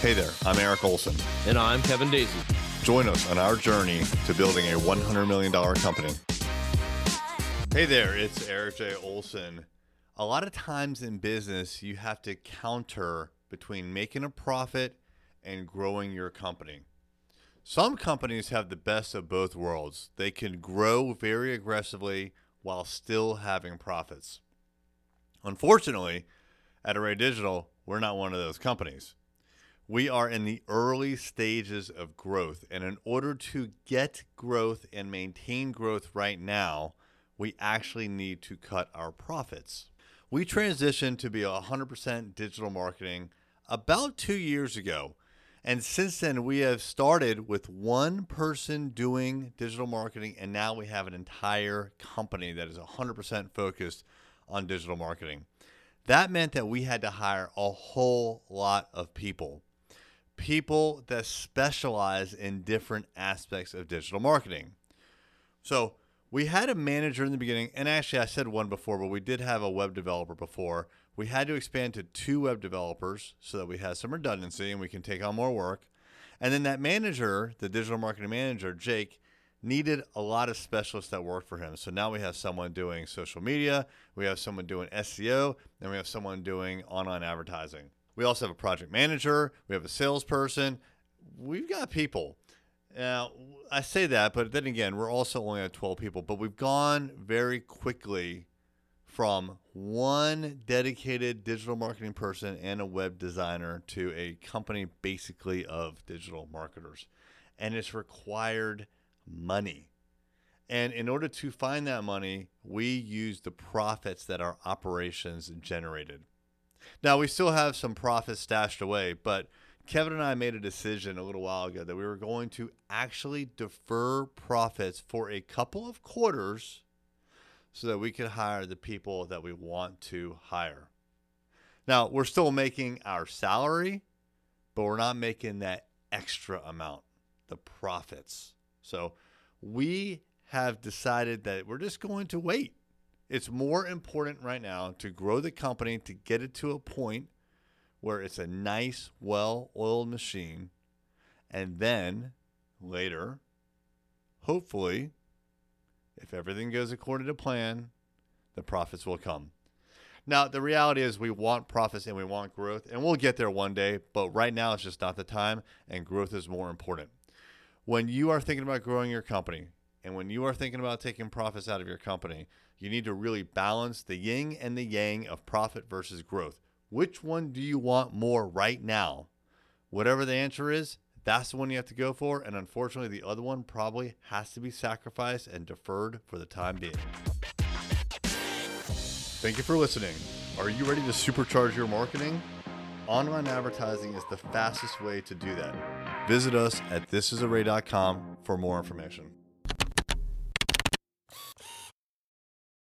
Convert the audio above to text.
Hey there, I'm Erik Olson. And I'm Kevin Daisey. Join us on our journey to building a $100 million company. Hey there, it's Erik J. Olson. A lot of times in business, you have to counter between making a profit and growing your company. Some companies have the best of both worlds. They can grow very aggressively while still having profits. Unfortunately, at Array Digital, we're not one of those companies. We are in the early stages of growth. And in order to get growth and maintain growth right now, we actually need to cut our profits. We transitioned to be 100% digital marketing about two years ago. And since then, we have started with one person doing digital marketing, and now we have an entire company that is 100% focused on digital marketing. That meant that we had to hire a whole lot of people people that specialize in different aspects of digital marketing. So we had a manager in the beginning, and actually I said one before, but we did have a web developer before. We had to expand to two web developers so that we had some redundancy and we can take on more work. And then that manager, the digital marketing manager, Jake, needed a lot of specialists that worked for him. So now we have someone doing social media, we have someone doing SEO, and we have someone doing online advertising. We also have a project manager. We have a salesperson. We've got people. Now, I say that, but then again, we're also only at 12 people, but we've gone very quickly from one dedicated digital marketing person and a web designer to a company basically of digital marketers. And it's required money. And in order to find that money, we use the profits that our operations generated. Now, we still have some profits stashed away, but Kevin and I made a decision a little while ago that we were going to actually defer profits for a couple of quarters so that we could hire the people that we want to hire. Now, we're still making our salary, but we're not making that extra amount, the profits. So we have decided that we're just going to wait it's more important right now to grow the company to get it to a point where it's a nice, well oiled machine. And then later, hopefully, if everything goes according to plan, the profits will come. Now, the reality is we want profits and we want growth, and we'll get there one day, but right now it's just not the time, and growth is more important. When you are thinking about growing your company, and when you are thinking about taking profits out of your company, you need to really balance the yin and the yang of profit versus growth. Which one do you want more right now? Whatever the answer is, that's the one you have to go for. And unfortunately, the other one probably has to be sacrificed and deferred for the time being. Thank you for listening. Are you ready to supercharge your marketing? Online advertising is the fastest way to do that. Visit us at thisisarray.com for more information.